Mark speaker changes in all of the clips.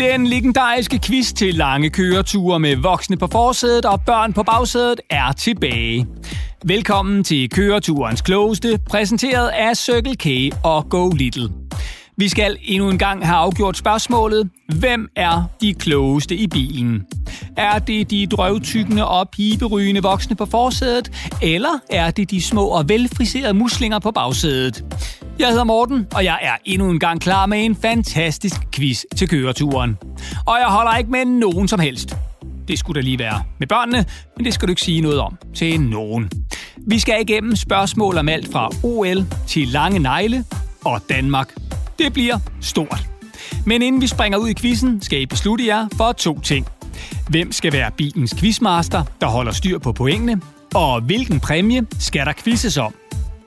Speaker 1: Den legendariske quiz til lange køreture med voksne på forsædet og børn på bagsædet er tilbage. Velkommen til køreturens klogeste, præsenteret af Circle K og Go Little. Vi skal endnu en gang have afgjort spørgsmålet, hvem er de klogeste i bilen? Er det de drøvtykkende og piberygende voksne på forsædet, eller er det de små og velfriserede muslinger på bagsædet? Jeg hedder Morten, og jeg er endnu en gang klar med en fantastisk quiz til køreturen. Og jeg holder ikke med nogen som helst. Det skulle da lige være med børnene, men det skal du ikke sige noget om til nogen. Vi skal igennem spørgsmål om alt fra OL til lange negle og Danmark. Det bliver stort. Men inden vi springer ud i quizzen, skal I beslutte jer for to ting. Hvem skal være bilens quizmaster, der holder styr på pointene? Og hvilken præmie skal der quizzes om?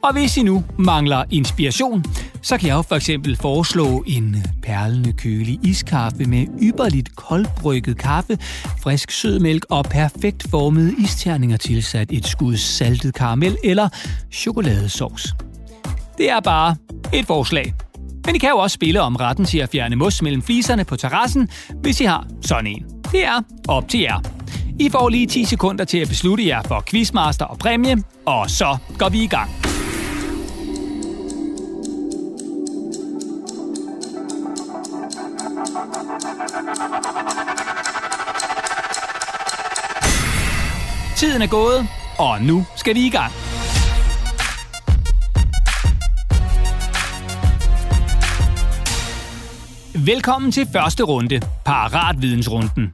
Speaker 1: Og hvis I nu mangler inspiration, så kan jeg jo for eksempel foreslå en perlende kølig iskaffe med ypperligt koldbrygget kaffe, frisk sødmælk og perfekt formede isterninger tilsat et skud saltet karamel eller chokoladesauce. Det er bare et forslag. Men I kan jo også spille om retten til at fjerne mos mellem fliserne på terrassen, hvis I har sådan en. Det er op til jer. I får lige 10 sekunder til at beslutte jer for quizmaster og præmie, og så går vi i gang. Tiden er gået, og nu skal vi i gang. Velkommen til første runde, Paratvidensrunden.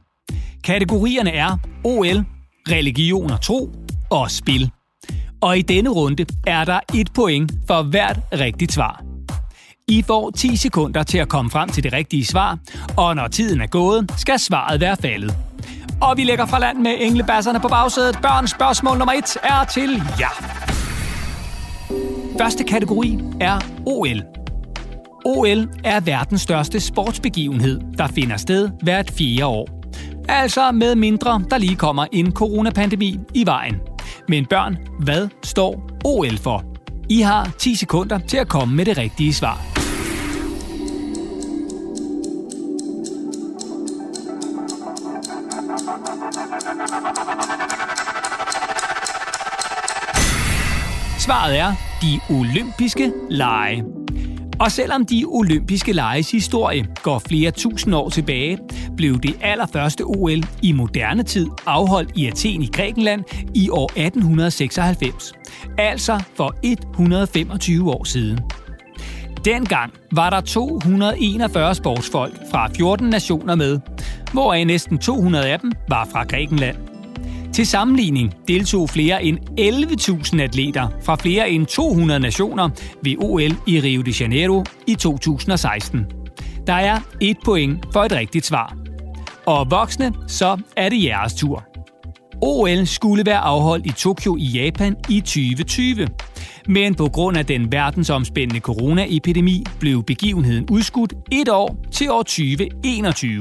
Speaker 1: Kategorierne er OL, religion og tro og spil. Og i denne runde er der et point for hvert rigtigt svar. I får 10 sekunder til at komme frem til det rigtige svar, og når tiden er gået, skal svaret være faldet. Og vi lægger fra land med englebasserne på bagsædet. Børn, spørgsmål nummer 1 er til jer. Første kategori er OL. OL er verdens største sportsbegivenhed, der finder sted hvert fire år. Altså med mindre, der lige kommer en coronapandemi i vejen. Men børn, hvad står OL for? I har 10 sekunder til at komme med det rigtige svar. Svaret er de olympiske lege. Og selvom de olympiske leges historie går flere tusind år tilbage, blev det allerførste OL i moderne tid afholdt i Athen i Grækenland i år 1896. Altså for 125 år siden. Dengang var der 241 sportsfolk fra 14 nationer med, hvoraf næsten 200 af dem var fra Grækenland. Til sammenligning deltog flere end 11.000 atleter fra flere end 200 nationer ved OL i Rio de Janeiro i 2016. Der er et point for et rigtigt svar. Og voksne, så er det jeres tur. OL skulle være afholdt i Tokyo i Japan i 2020. Men på grund af den verdensomspændende coronaepidemi blev begivenheden udskudt et år til år 2021.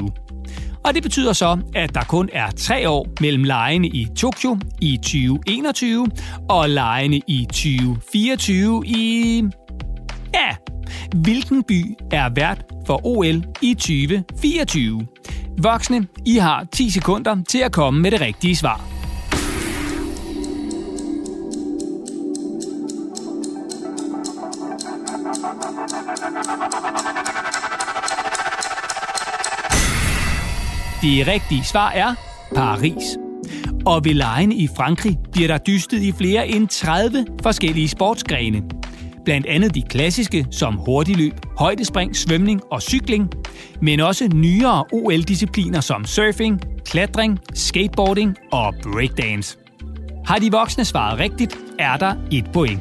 Speaker 1: Og det betyder så, at der kun er tre år mellem lejene i Tokyo i 2021 og lejene i 2024 i... Ja, hvilken by er vært for OL i 2024? Voksne, I har 10 sekunder til at komme med det rigtige svar. Det rigtige svar er Paris. Og ved lejene i Frankrig bliver der dystet i flere end 30 forskellige sportsgrene. Blandt andet de klassiske som hurtigløb, højdespring, svømning og cykling, men også nyere OL-discipliner som surfing, klatring, skateboarding og breakdance. Har de voksne svaret rigtigt, er der et point.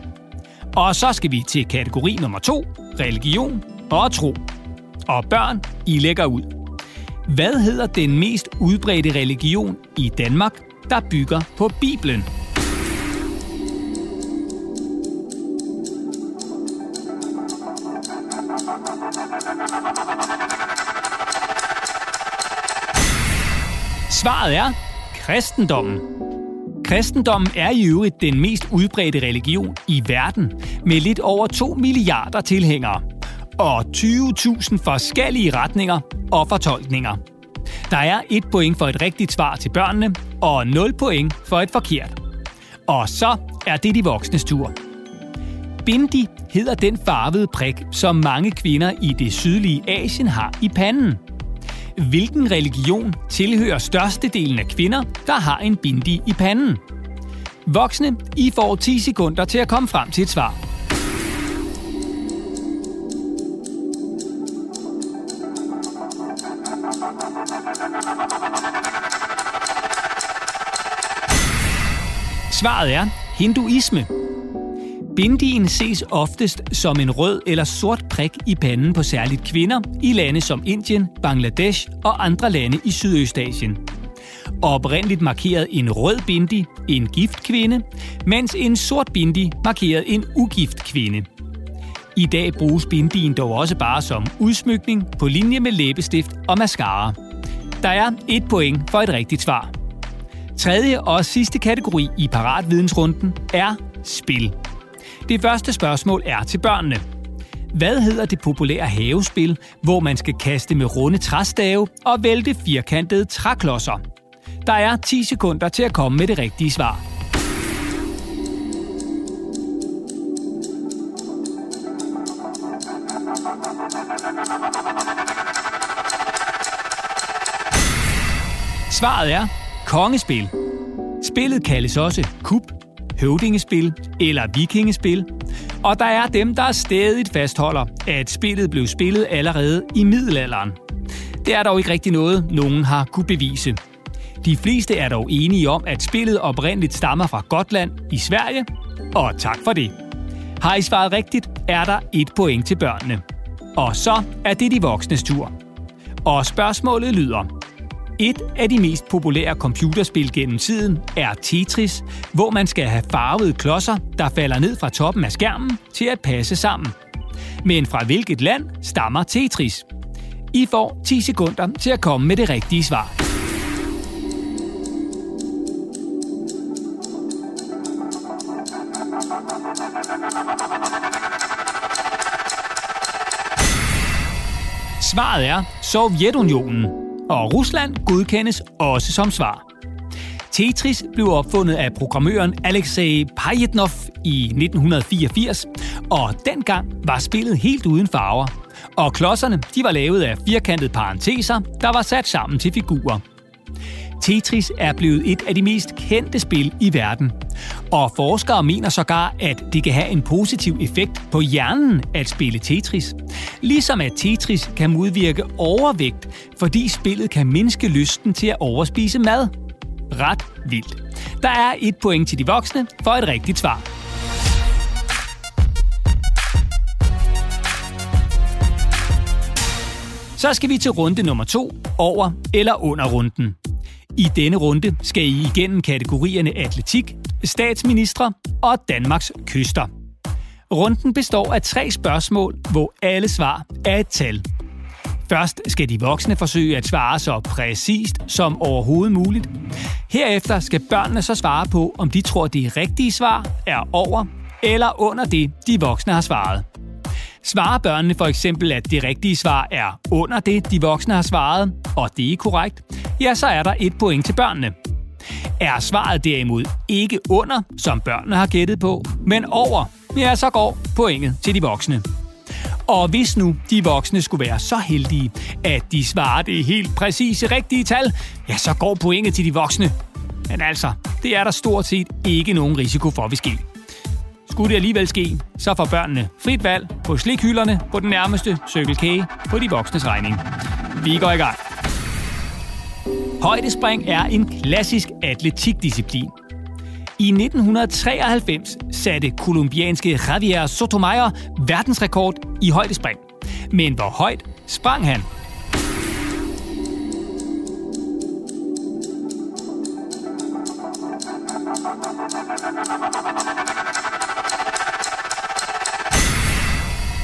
Speaker 1: Og så skal vi til kategori nummer to, religion og tro. Og børn, I lægger ud. Hvad hedder den mest udbredte religion i Danmark, der bygger på Bibelen? Svaret er kristendommen. Kristendommen er i øvrigt den mest udbredte religion i verden, med lidt over 2 milliarder tilhængere. og 20.000 forskellige retninger og fortolkninger. Der er et point for et rigtigt svar til børnene, og 0 point for et forkert. Og så er det de voksnes tur. Bindi hedder den farvede prik, som mange kvinder i det sydlige Asien har i panden. Hvilken religion tilhører størstedelen af kvinder, der har en bindi i panden? Voksne, I får 10 sekunder til at komme frem til et svar. Svaret er hinduisme. Bindien ses oftest som en rød eller sort prik i panden på særligt kvinder i lande som Indien, Bangladesh og andre lande i Sydøstasien. Oprindeligt markeret en rød bindi en gift kvinde, mens en sort bindi markerede en ugift kvinde. I dag bruges bindien dog også bare som udsmykning på linje med læbestift og mascara. Der er et point for et rigtigt svar. Tredje og sidste kategori i paratvidensrunden er spil. Det første spørgsmål er til børnene. Hvad hedder det populære havespil, hvor man skal kaste med runde træstave og vælte firkantede træklodser? Der er 10 sekunder til at komme med det rigtige svar. Svaret er kongespil. Spillet kaldes også kup, høvdingespil eller vikingespil, og der er dem, der stadig fastholder, at spillet blev spillet allerede i middelalderen. Det er dog ikke rigtig noget, nogen har kunne bevise. De fleste er dog enige om, at spillet oprindeligt stammer fra Gotland i Sverige, og tak for det. Har I svaret rigtigt, er der et point til børnene. Og så er det de voksnes tur. Og spørgsmålet lyder, et af de mest populære computerspil gennem tiden er Tetris, hvor man skal have farvede klodser, der falder ned fra toppen af skærmen til at passe sammen. Men fra hvilket land stammer Tetris? I får 10 sekunder til at komme med det rigtige svar. Svaret er Sovjetunionen og Rusland godkendes også som svar. Tetris blev opfundet af programmøren Alexei Pajitnov i 1984, og dengang var spillet helt uden farver. Og klodserne de var lavet af firkantede parenteser, der var sat sammen til figurer. Tetris er blevet et af de mest kendte spil i verden. Og forskere mener sågar, at det kan have en positiv effekt på hjernen at spille Tetris. Ligesom at Tetris kan modvirke overvægt, fordi spillet kan mindske lysten til at overspise mad. Ret vildt. Der er et point til de voksne for et rigtigt svar. Så skal vi til runde nummer to, over eller under runden. I denne runde skal I igennem kategorierne atletik, statsministre og Danmarks kyster. Runden består af tre spørgsmål, hvor alle svar er et tal. Først skal de voksne forsøge at svare så præcist som overhovedet muligt. Herefter skal børnene så svare på, om de tror, det rigtige svar er over eller under det, de voksne har svaret. Svarer børnene for eksempel, at det rigtige svar er under det, de voksne har svaret, og det er korrekt, ja, så er der et point til børnene. Er svaret derimod ikke under, som børnene har gættet på, men over, ja, så går pointet til de voksne. Og hvis nu de voksne skulle være så heldige, at de svarer det helt præcise rigtige tal, ja, så går pointet til de voksne. Men altså, det er der stort set ikke nogen risiko for, at ske. Skulle det alligevel ske, så får børnene frit valg på slikhylderne på den nærmeste Circle K på de voksnes regning. Vi går i gang. Højdespring er en klassisk atletikdisciplin. I 1993 satte kolumbianske Javier Sotomayor verdensrekord i højdespring. Men hvor højt sprang han?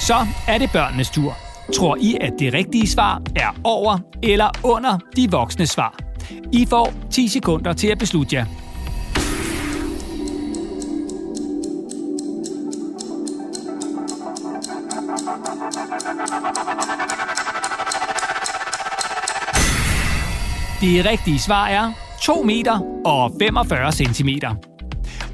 Speaker 1: Så er det børnenes tur. Tror I, at det rigtige svar er over eller under de voksne svar? I får 10 sekunder til at beslutte jer. Det rigtige svar er 2 meter og 45 centimeter.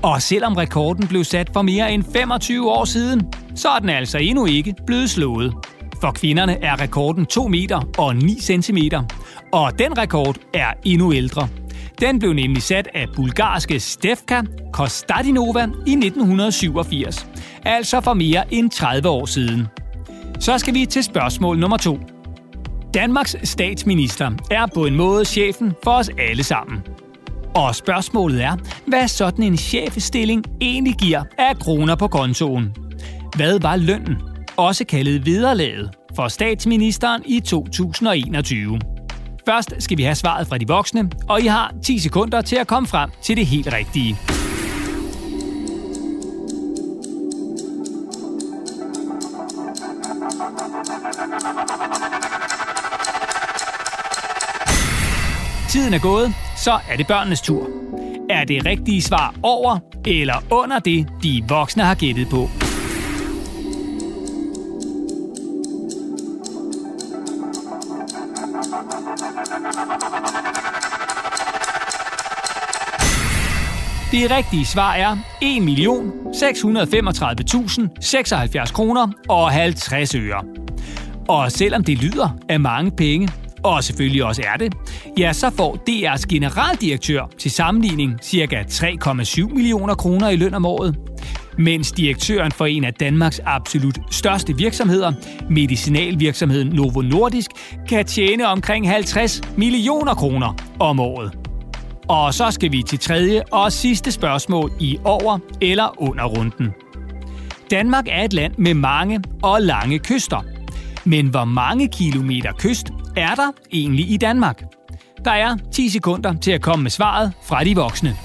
Speaker 1: Og selvom rekorden blev sat for mere end 25 år siden, så er den altså endnu ikke blevet slået. For kvinderne er rekorden 2 meter og 9 centimeter, og den rekord er endnu ældre. Den blev nemlig sat af bulgarske Stefka Kostadinova i 1987, altså for mere end 30 år siden. Så skal vi til spørgsmål nummer to. Danmarks statsminister er på en måde chefen for os alle sammen. Og spørgsmålet er, hvad sådan en chefstilling egentlig giver af kroner på kontoen. Hvad var lønnen, også kaldet vederlaget, for statsministeren i 2021? Først skal vi have svaret fra de voksne, og I har 10 sekunder til at komme frem til det helt rigtige. Tiden er gået, så er det børnenes tur. Er det rigtige svar over eller under det, de voksne har gættet på? Det rigtige svar er 1.635.076 kroner og 50 øre. Og selvom det lyder af mange penge, og selvfølgelig også er det, ja, så får DR's generaldirektør til sammenligning ca. 3,7 millioner kroner i løn om året. Mens direktøren for en af Danmarks absolut største virksomheder, medicinalvirksomheden Novo Nordisk, kan tjene omkring 50 millioner kroner om året. Og så skal vi til tredje og sidste spørgsmål i over eller under runden. Danmark er et land med mange og lange kyster. Men hvor mange kilometer kyst er der egentlig i Danmark? Der er 10 sekunder til at komme med svaret fra de voksne.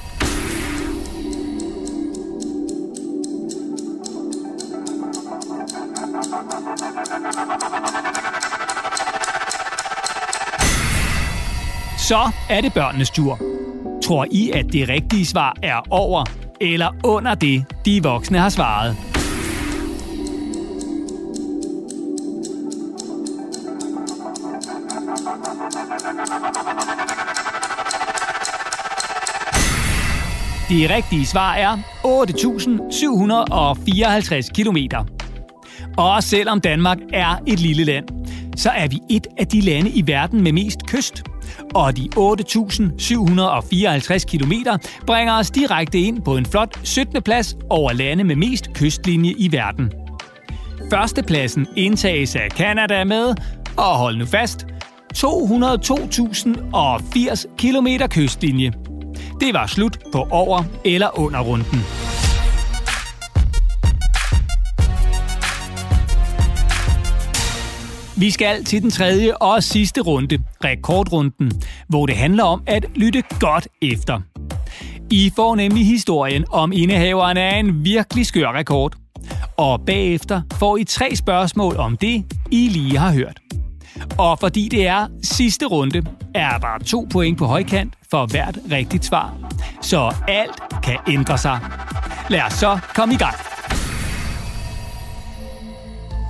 Speaker 1: Så er det børnenes tur. Tror I, at det rigtige svar er over eller under det, de voksne har svaret? Det rigtige svar er 8.754 km. Og selvom Danmark er et lille land, så er vi et af de lande i verden med mest kyst. Og de 8.754 km bringer os direkte ind på en flot 17. plads over lande med mest kystlinje i verden. Førstepladsen indtages af Kanada med, og hold nu fast, 202.080 km kystlinje. Det var slut på over- eller under Vi skal til den tredje og sidste runde, rekordrunden, hvor det handler om at lytte godt efter. I får nemlig historien om indehaveren af en virkelig skør rekord. Og bagefter får I tre spørgsmål om det, I lige har hørt. Og fordi det er sidste runde, er der to point på højkant for hvert rigtigt svar. Så alt kan ændre sig. Lad os så komme i gang.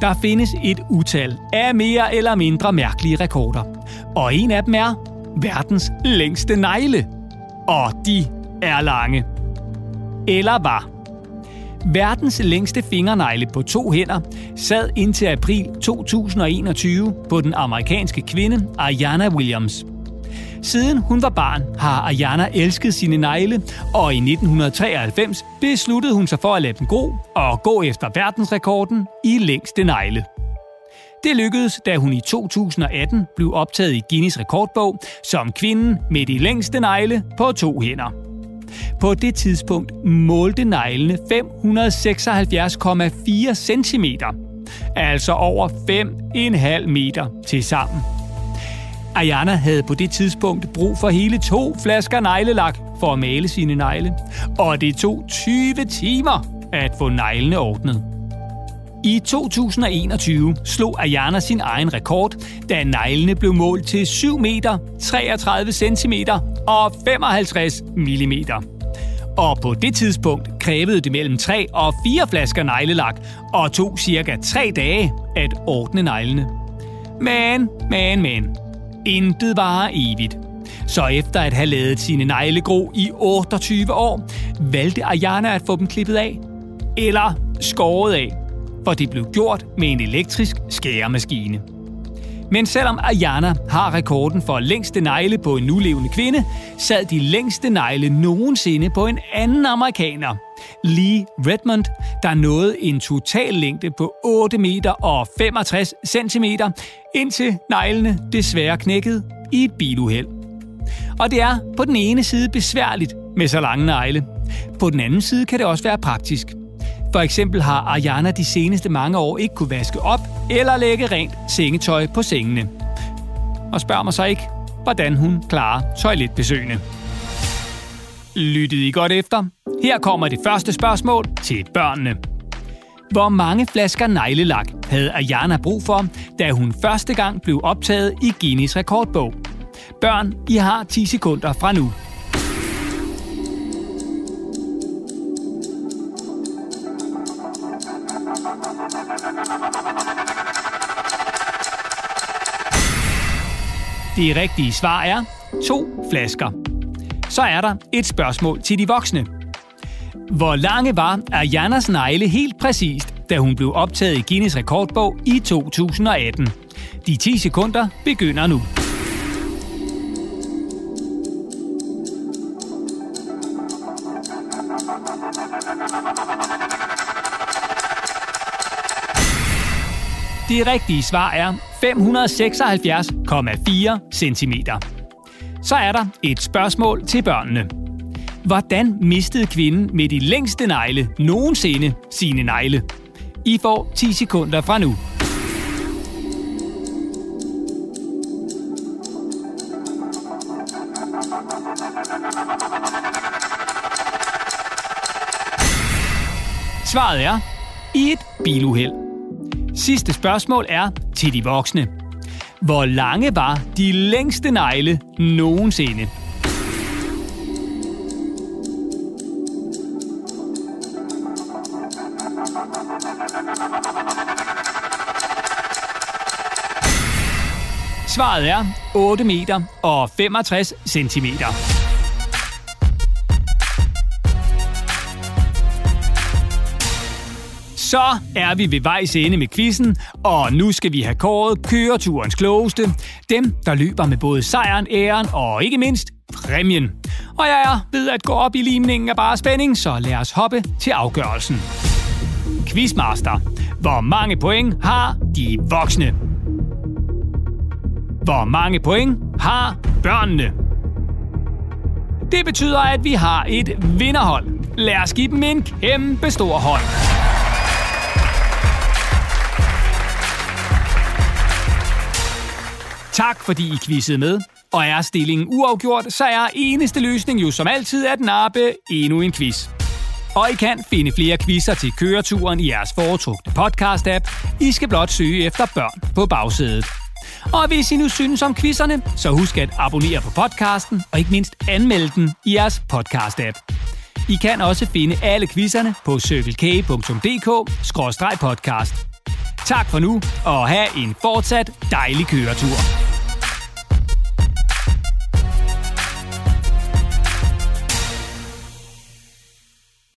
Speaker 1: Der findes et utal af mere eller mindre mærkelige rekorder. Og en af dem er verdens længste negle. Og de er lange. Eller var. Verdens længste fingernegle på to hænder sad indtil april 2021 på den amerikanske kvinde Ariana Williams. Siden hun var barn, har Ayana elsket sine negle, og i 1993 besluttede hun sig for at lade dem gro og gå efter verdensrekorden i længste negle. Det lykkedes, da hun i 2018 blev optaget i Guinness rekordbog som kvinden med de længste negle på to hænder. På det tidspunkt målte neglene 576,4 cm, altså over 5,5 meter til sammen. Ayana havde på det tidspunkt brug for hele to flasker neglelak for at male sine negle, og det tog 20 timer at få neglene ordnet. I 2021 slog Ayana sin egen rekord, da neglene blev målt til 7 meter, 33 cm og 55 mm. Og på det tidspunkt krævede det mellem 3 og 4 flasker neglelak og tog cirka 3 dage at ordne neglene. Men, men, men. Intet varer evigt. Så efter at have lavet sine negle gro i 28 år, valgte Ayana at få dem klippet af. Eller skåret af, for det blev gjort med en elektrisk skæremaskine. Men selvom Ayana har rekorden for længste negle på en nulevende kvinde, sad de længste negle nogensinde på en anden amerikaner, Lee Redmond, der nåede en total længde på 8 meter og 65 centimeter, indtil neglene desværre knækkede i et biluheld. Og det er på den ene side besværligt med så lange negle. På den anden side kan det også være praktisk. For eksempel har Ariana de seneste mange år ikke kunne vaske op eller lægge rent sengetøj på sengene. Og spørg mig så ikke, hvordan hun klarer toiletbesøgene. Lyttede I godt efter? Her kommer det første spørgsmål til børnene. Hvor mange flasker neglelak havde Ayana brug for, da hun første gang blev optaget i Guinness rekordbog? Børn, I har 10 sekunder fra nu. Det rigtige svar er to flasker. Så er der et spørgsmål til de voksne. Hvor lange var Arianas negle helt præcist, da hun blev optaget i Guinness rekordbog i 2018? De 10 sekunder begynder nu. Det rigtige svar er 576,4 cm. Så er der et spørgsmål til børnene. Hvordan mistede kvinden med de længste negle nogensinde sine negle? I får 10 sekunder fra nu. Svaret er i et biluheld. Sidste spørgsmål er til de voksne. Hvor lange var de længste negle nogensinde? Svaret er 8 meter og 65 centimeter. Så er vi ved vejs ende med quizzen, og nu skal vi have kåret køreturens klogeste. Dem, der løber med både sejren, æren og ikke mindst præmien. Og jeg er ved at gå op i limningen af bare spænding, så lad os hoppe til afgørelsen. Quizmaster. Hvor mange point har de voksne? Hvor mange point har børnene? Det betyder, at vi har et vinderhold. Lad os give dem en kæmpe stor hånd. Tak fordi I quizzede med. Og er stillingen uafgjort, så er eneste løsning jo som altid at nappe endnu en quiz. Og I kan finde flere quizzer til køreturen i jeres foretrukne podcast-app. I skal blot søge efter børn på bagsædet. Og hvis I nu synes om quizzerne, så husk at abonnere på podcasten, og ikke mindst anmelde den i jeres podcast-app. I kan også finde alle quizzerne på circlek.dk-podcast. Tak for nu, og have en fortsat dejlig køretur.